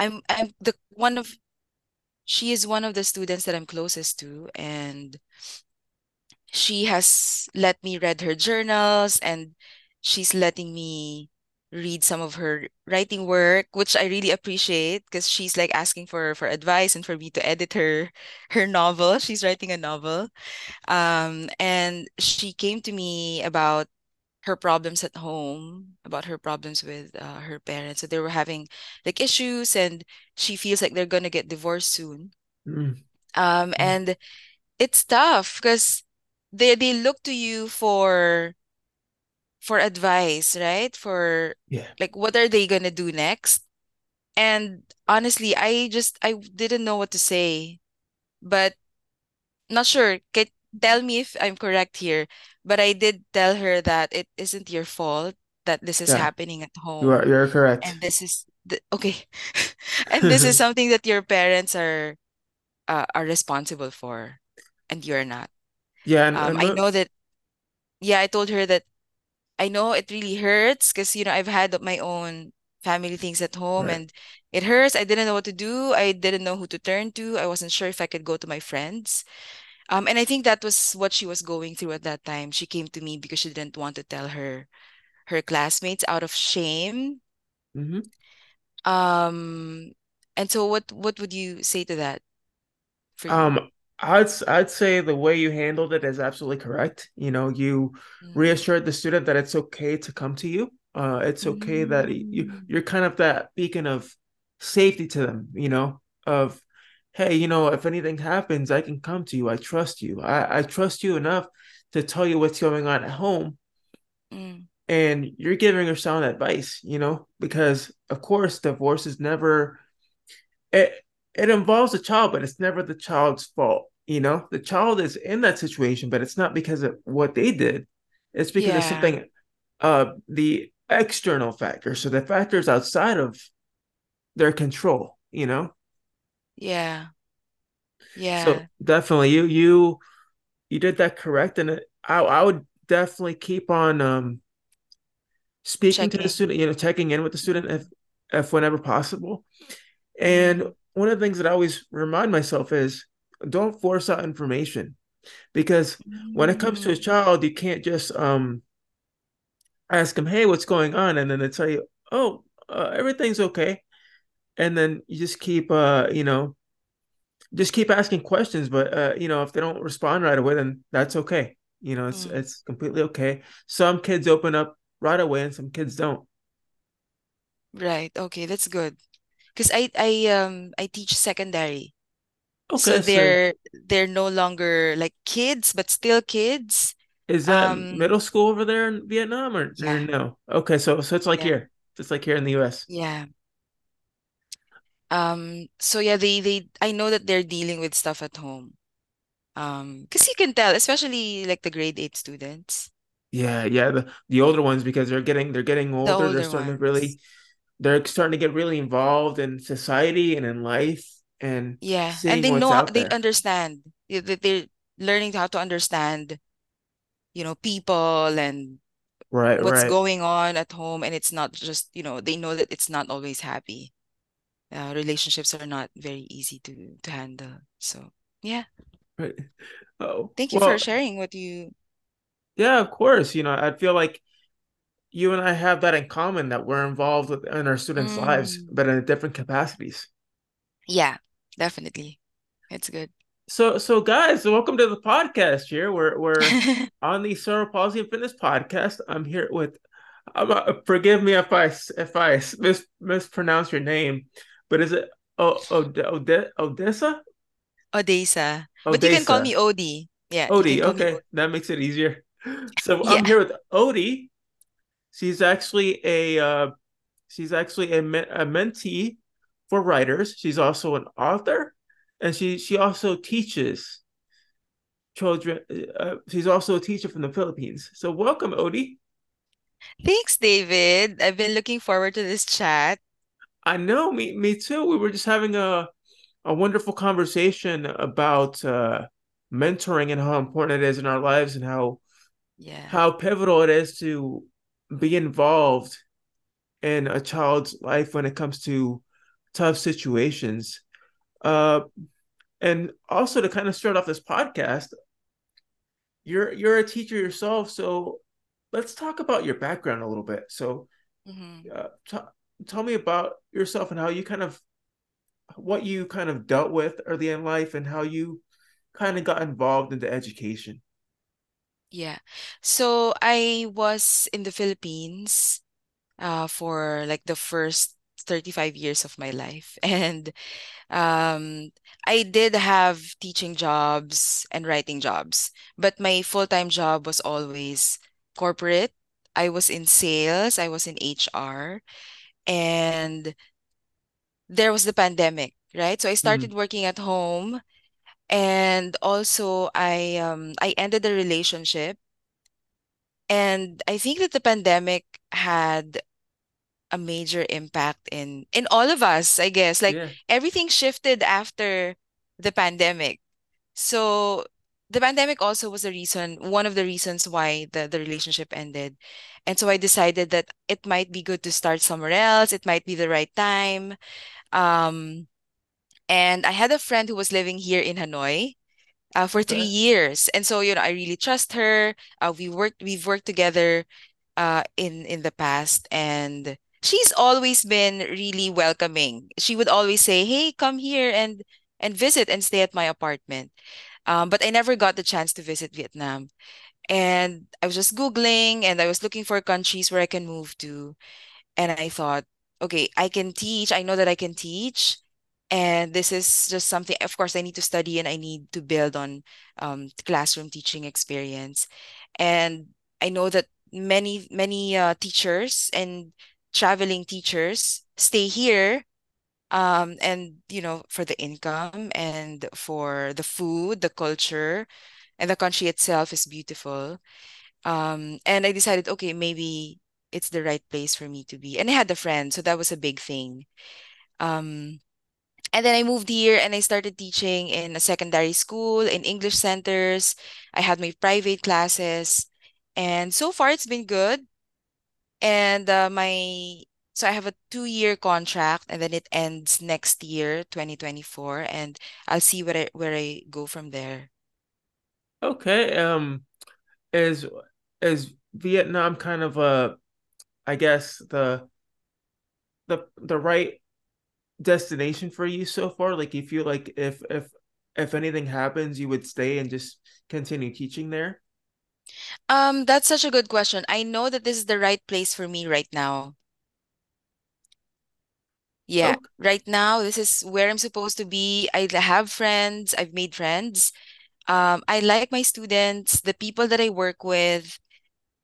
I'm I'm the one of she is one of the students that I'm closest to, and she has let me read her journals and she's letting me read some of her writing work, which I really appreciate because she's like asking for for advice and for me to edit her her novel. She's writing a novel. Um, and she came to me about her problems at home, about her problems with uh, her parents. So they were having like issues and she feels like they're gonna get divorced soon. Mm, Um, mm, and it's tough because they they look to you for for advice, right? For yeah. like what are they gonna do next? And honestly, I just I didn't know what to say, but not sure. Can tell me if I'm correct here, but I did tell her that it isn't your fault that this is Yeah. happening at home. You are you're correct. and this is the, okay, and this is something that your parents are uh, are responsible for, and you're not. Yeah, and, Um, and I know that. Yeah, I told her that I know it really hurts because, you know, I've had my own family things at home right. and it hurts. I didn't know what to do. I didn't know who to turn to. I wasn't sure if I could go to my friends. Um, and I think that was what she was going through at that time. She came to me because she didn't want to tell her her classmates out of shame. hmm Um, and so what what would you say to that? Um, I'd I'd say the way you handled it is absolutely correct. You know, you Mm. reassured the student that it's okay to come to you. Uh, it's okay that you Mm. you're kind of that beacon of safety to them, you know, of hey, you know, if anything happens, I can come to you. I trust you. I, I trust you enough to tell you what's going on at home. Mm. And you're giving her sound advice, you know, because of course divorce is never it it involves the child, but it's never the child's fault. You know, the child is in that situation, but it's not because of what they did. It's because of something uh the external factors. So the factors outside of their control, you know? Yeah. Yeah so definitely you you you did that correct. And it, I I would definitely keep on um speaking to the student, you know, checking in with the student if if whenever possible. And Mm. one of the things that I always remind myself is don't force out information because when it comes to a Mm. child, you can't just um ask them, "Hey, what's going on?" and then they tell you, "Oh, uh, everything's okay," and then you just keep uh you know just keep asking questions, but uh you know if they don't respond right away, then that's okay. You know, it's Mm. it's completely okay. Some kids open up right away, and some kids don't. Right. Okay, that's good. Because I I um I teach secondary. So Okay, so they're they're no longer like kids, but still kids. is that Um, middle school over there in Vietnam or, or no? Okay, so so it's like yeah, here, it's like here in the U.S. yeah. Um, so yeah, they they I know that they're dealing with stuff at home. Um, because you can tell, especially like the grade eight students, Yeah, yeah, the the older ones because they're getting they're getting the older. They're older starting to really they're starting to get really involved in society and in life and Yeah, and they know they there. understand. They- They're learning how to understand, you know, people and Right, what's right, going on at home and it's not just you know they know that it's not always happy uh, relationships are not very easy to to handle so yeah right. Oh, thank you for sharing what you yeah, of course. You know, I feel like you and I have that in common that we're involved with in our students' lives, mm, but in different capacities. yeah definitely it's good So, so guys, welcome to the podcast. Here, we're we're on the Cerebral Palsy and Fitness podcast. I'm here with. Um, uh, forgive me if I if I mis mispronounce your name, but is it o Ode Ode Odessa? Odessa but you can call me Odie yeah Odie. Okay, Odie that makes it easier. So I'm here with Odie. She's actually a uh, she's actually a, me a mentee for writers. She's also an author, and she she also teaches children. Uh, she's also a teacher from the Philippines. So welcome, Odie. thanks David I've been looking forward to this chat I know, me me too. We were just having a a wonderful conversation about uh, mentoring and how important it is in our lives and how yeah how pivotal it is to be involved in a child's life when it comes to tough situations. Uh, and also to kind of start off this podcast, you're you're a teacher yourself, so let's talk about your background a little bit. So, hmm uh, t- tell me about yourself and how you kind of what you kind of dealt with early in life and how you kind of got involved into education. Yeah. So I was in the Philippines uh, for like the first 35 years of my life. And um, I did have teaching jobs and writing jobs, but my full-time job was always corporate. I was in sales, I was in HR, and there was the pandemic, right? So I Mm, started working at home and also I um I ended the relationship and I think that the pandemic had a major impact in in all of us, I guess. Like yeah. everything shifted after the pandemic. So the pandemic also was the reason, one of the reasons why the, the relationship ended. And so I decided that it might be good to start somewhere else. It might be the right time. Um, and I had a friend who was living here in Hanoi uh, for three years. And so, you know, I really trust her. Uh, we worked, we've worked together uh, in in the past, and she's always been really welcoming. She would always say, "Hey, come here and and visit and stay at my apartment." Um, but I never got the chance to visit Vietnam. And I was just Googling and I was looking for countries where I can move to. And I thought, okay, I can teach. I know that I can teach. And this is just something, of course, I need to study and I need to build on um, classroom teaching experience. And I know that many, many uh, teachers and traveling teachers stay here um, and, you know, for the income and for the food, the culture, and the country itself is beautiful. Um, and I decided, okay, maybe it's the right place for me to be. And I had a friend, so that was a big thing. Um, and then I moved here and I started teaching in a secondary school, in English centers. I had my private classes, and so far it's been good. And uh, my so I have a two-year contract, and then it ends next year, 2024, and I'll see where I where I go from there. Okay. Um, is is Vietnam kind of a, I guess the the the right destination for you so far? Like if you feel like if if if anything happens, you would stay and just continue teaching there? Um, that's such a good question. I know that this is the right place for me right now. Yeah, right now this is where I'm supposed to be. I have friends, I've made friends. Um, I like my students, the people that I work with,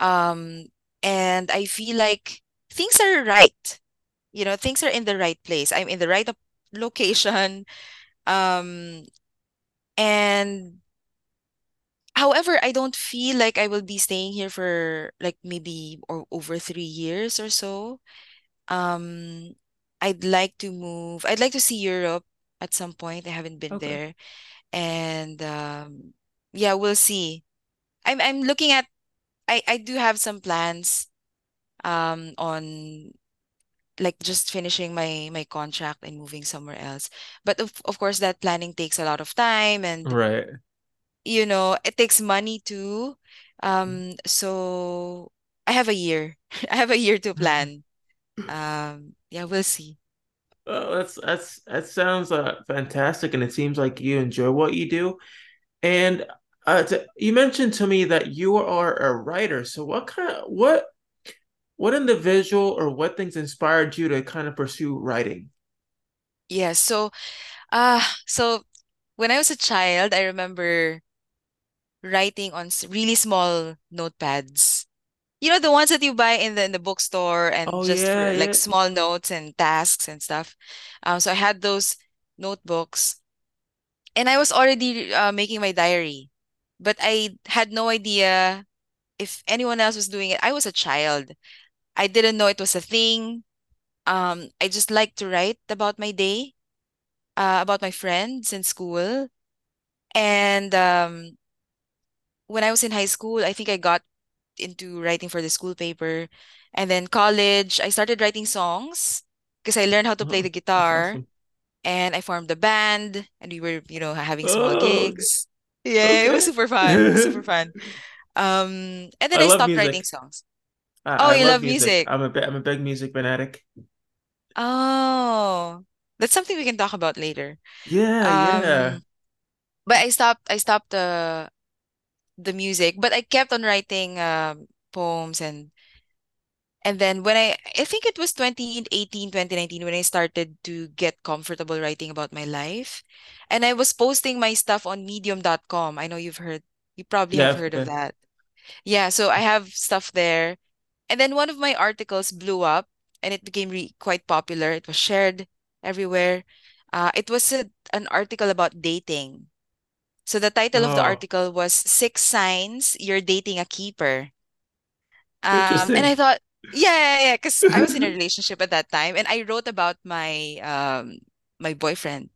um, and I feel like things are right. You know, things are in the right place. I'm in the right location. Um, and however, I don't feel like I will be staying here for like maybe or over three years or so. Um, I'd like to move. I'd like to see Europe at some point. I haven't been Okay. there. And um, yeah, we'll see. I'm I'm looking at I I do have some plans um on like just finishing my my contract and moving somewhere else. But of of course that planning takes a lot of time and Right. you know, it takes money too. Um so I have a year. I have a year to plan. Um yeah, we'll see. Well, that's that's that sounds uh, fantastic, and it seems like you enjoy what you do. And uh, to, you mentioned to me that you are a writer. So what kind of what what individual or what things inspired you to kind of pursue writing? Yeah, so uh so when I was a child, I remember writing on really small notepads. You know, the ones that you buy in the in the bookstore and Oh just yeah, for like yeah. small notes and tasks and stuff. Um, so I had those notebooks and I was already uh, making my diary, but I had no idea if anyone else was doing it. I was a child. I didn't know it was a thing. Um, I just like to write about my day, uh, about my friends in school. And um, when I was in high school, I think I got into writing for the school paper. And then college, I started writing songs. because I learned how to play Oh, the guitar awesome. and I formed a band and we were, you know, having small Oh, okay. gigs. Yeah, it was super fun, super fun. Um, and then I I stopped writing music. songs. Oh, I, I you love love music. music. I'm a big, I'm a big music fanatic. Oh, that's something we can talk about later. Yeah, yeah. Um, but I stopped I stopped the the music, but I kept on writing um poems and and then when I I think it was 2018, 2019 when I started to get comfortable writing about my life. And I was posting my stuff on medium.com. I know you've heard you probably have Yeah, heard of that. Yeah, so I have stuff there. And then one of my articles blew up and it became re quite popular. It was shared everywhere. Uh, it was a, an article about dating. So the title of the Oh, article was Six Signs You're Dating a Keeper. Um, and I thought, yeah, yeah, yeah, because I was in a relationship at that time and I wrote about my um my boyfriend.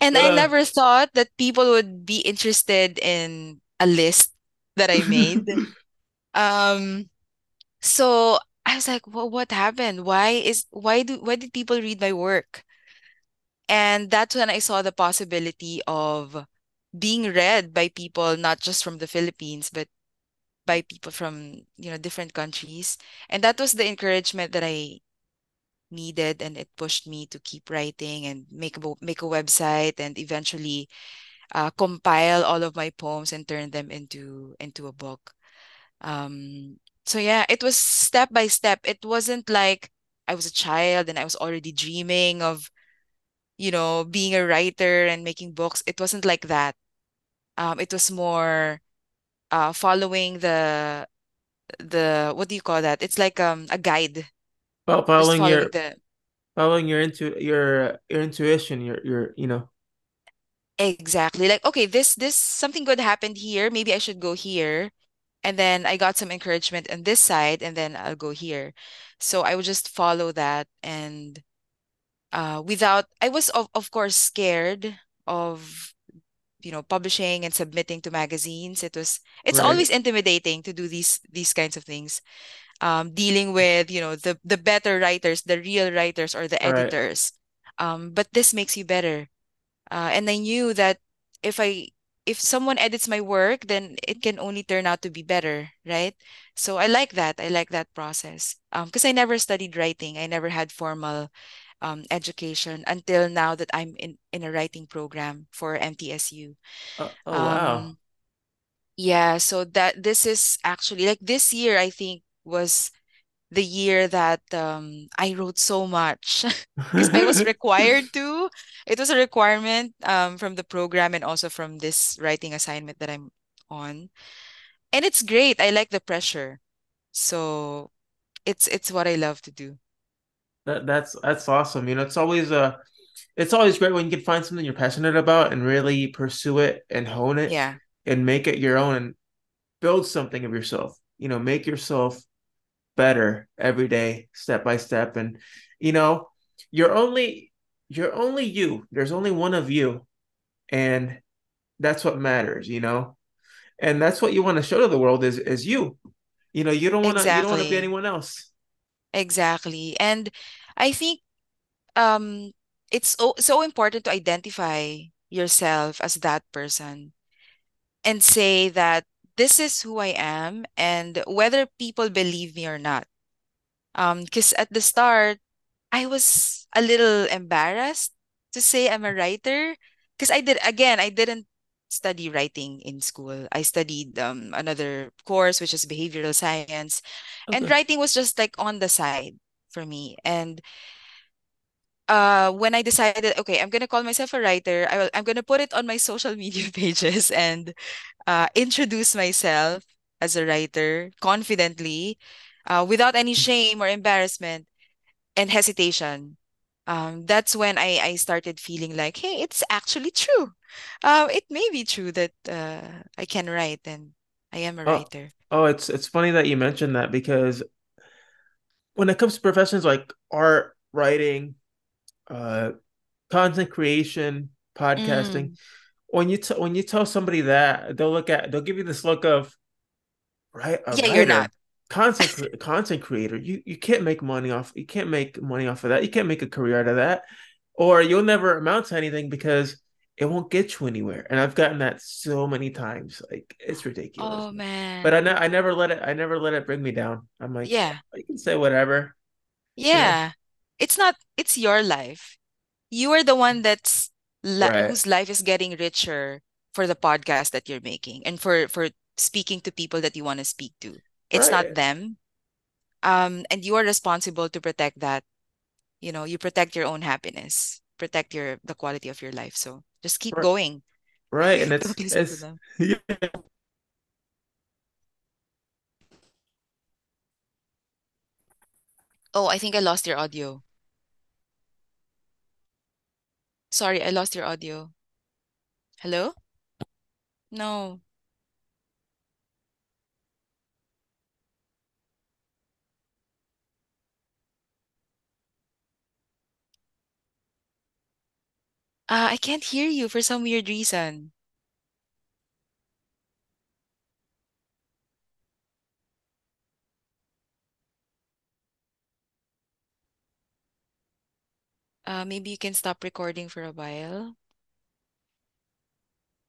And I Uh, never thought that people would be interested in a list that I made. Um, so I was like, well, what happened? Why is why do why did people read my work? And that's when I saw the possibility of being read by people not just from the Philippines, but by people from, you know, different countries. And that was the encouragement that I needed, and it pushed me to keep writing and make a make a website and eventually uh, compile all of my poems and turn them into into a book. Um, so yeah, it was step by step. It wasn't like I was a child and I was already dreaming of, you know, being a writer and making books. It wasn't like that. Um, it was more uh, following the the what do you call that? It's like um a guide, just following following your the following your into your your intuition, your your you know. exactly like okay, this this something good happened here. Maybe I should go here. And then I got some encouragement on this side, and then I'll go here. So I would just follow that and uh, without I was of, of course scared of you know publishing and submitting to magazines. It was it's Right, always intimidating to do these these kinds of things. Um, dealing with you know the the better writers, the real writers or the right. editors. Um, but this makes you better. Uh, and I knew that if I if someone edits my work, then it can only turn out to be better, right? So I like that. I like that process. Um, because I never studied writing. I never had formal um, education until now that I'm in, in a writing program for MTSU. Oh wow. Um, yeah, so that this is actually like this year, I think was the year that um, I wrote so much because I was required to. It was a requirement um, from the program and also from this writing assignment that I'm on. And it's great. I like the pressure. So it's it's what I love to do. That that's that's awesome. You know, it's always uh it's always great when you can find something you're passionate about and really pursue it and hone it Yeah, and make it your own and build something of yourself. You know, make yourself better every day, step by step. And you know, you're only you're only you. There's only one of you, and that's what matters, you know? And that's what you want to show to the world is is you. You know, you don't want to you don't want to be anyone else. Exactly. And I think um it's so, so important to identify yourself as that person and say that this is who I am and whether people believe me or not. Um, because at the start, I was a little embarrassed to say I'm a writer because I did again, I didn't study writing in school. I studied um, another course which is behavioral science, and writing was just like on the side for me. And uh, when I decided, okay, I'm gonna call myself a writer, I will, I'm gonna put it on my social media pages and uh, introduce myself as a writer confidently, uh, without any shame or embarrassment and hesitation. Um, that's when I, I started feeling like, hey, it's actually true. Uh, it may be true that uh, I can write and I am a Oh, writer. oh, it's it's funny that you mentioned that because when it comes to professions like art, writing, uh, content creation, podcasting, Mm. when you t when you tell somebody that, they'll look at they'll give you this look of right Yeah, you're not. Content content creator. You you can't make money off you can't make money off of that. You can't make a career out of that. Or you'll never amount to anything because it won't get you anywhere. And I've gotten that so many times. Like it's ridiculous. Oh man But I ne- I never let it I never let it bring me down. I'm like, Yeah. you can say whatever, know. Yeah. It's not it's your life. You are the one that's li Right. whose life is getting richer for the podcast that you're making and for for speaking to people that you want to speak to. It's not them. Um, and you are responsible to protect that. You know, you protect your own happiness, protect your the quality of your life. So just keep Right. going. Right. And it's it's yeah, Oh, I think I lost your audio. Sorry, I lost your audio. Hello? No. Uh, I can't hear you for some weird reason. Uh, maybe you can stop recording for a while.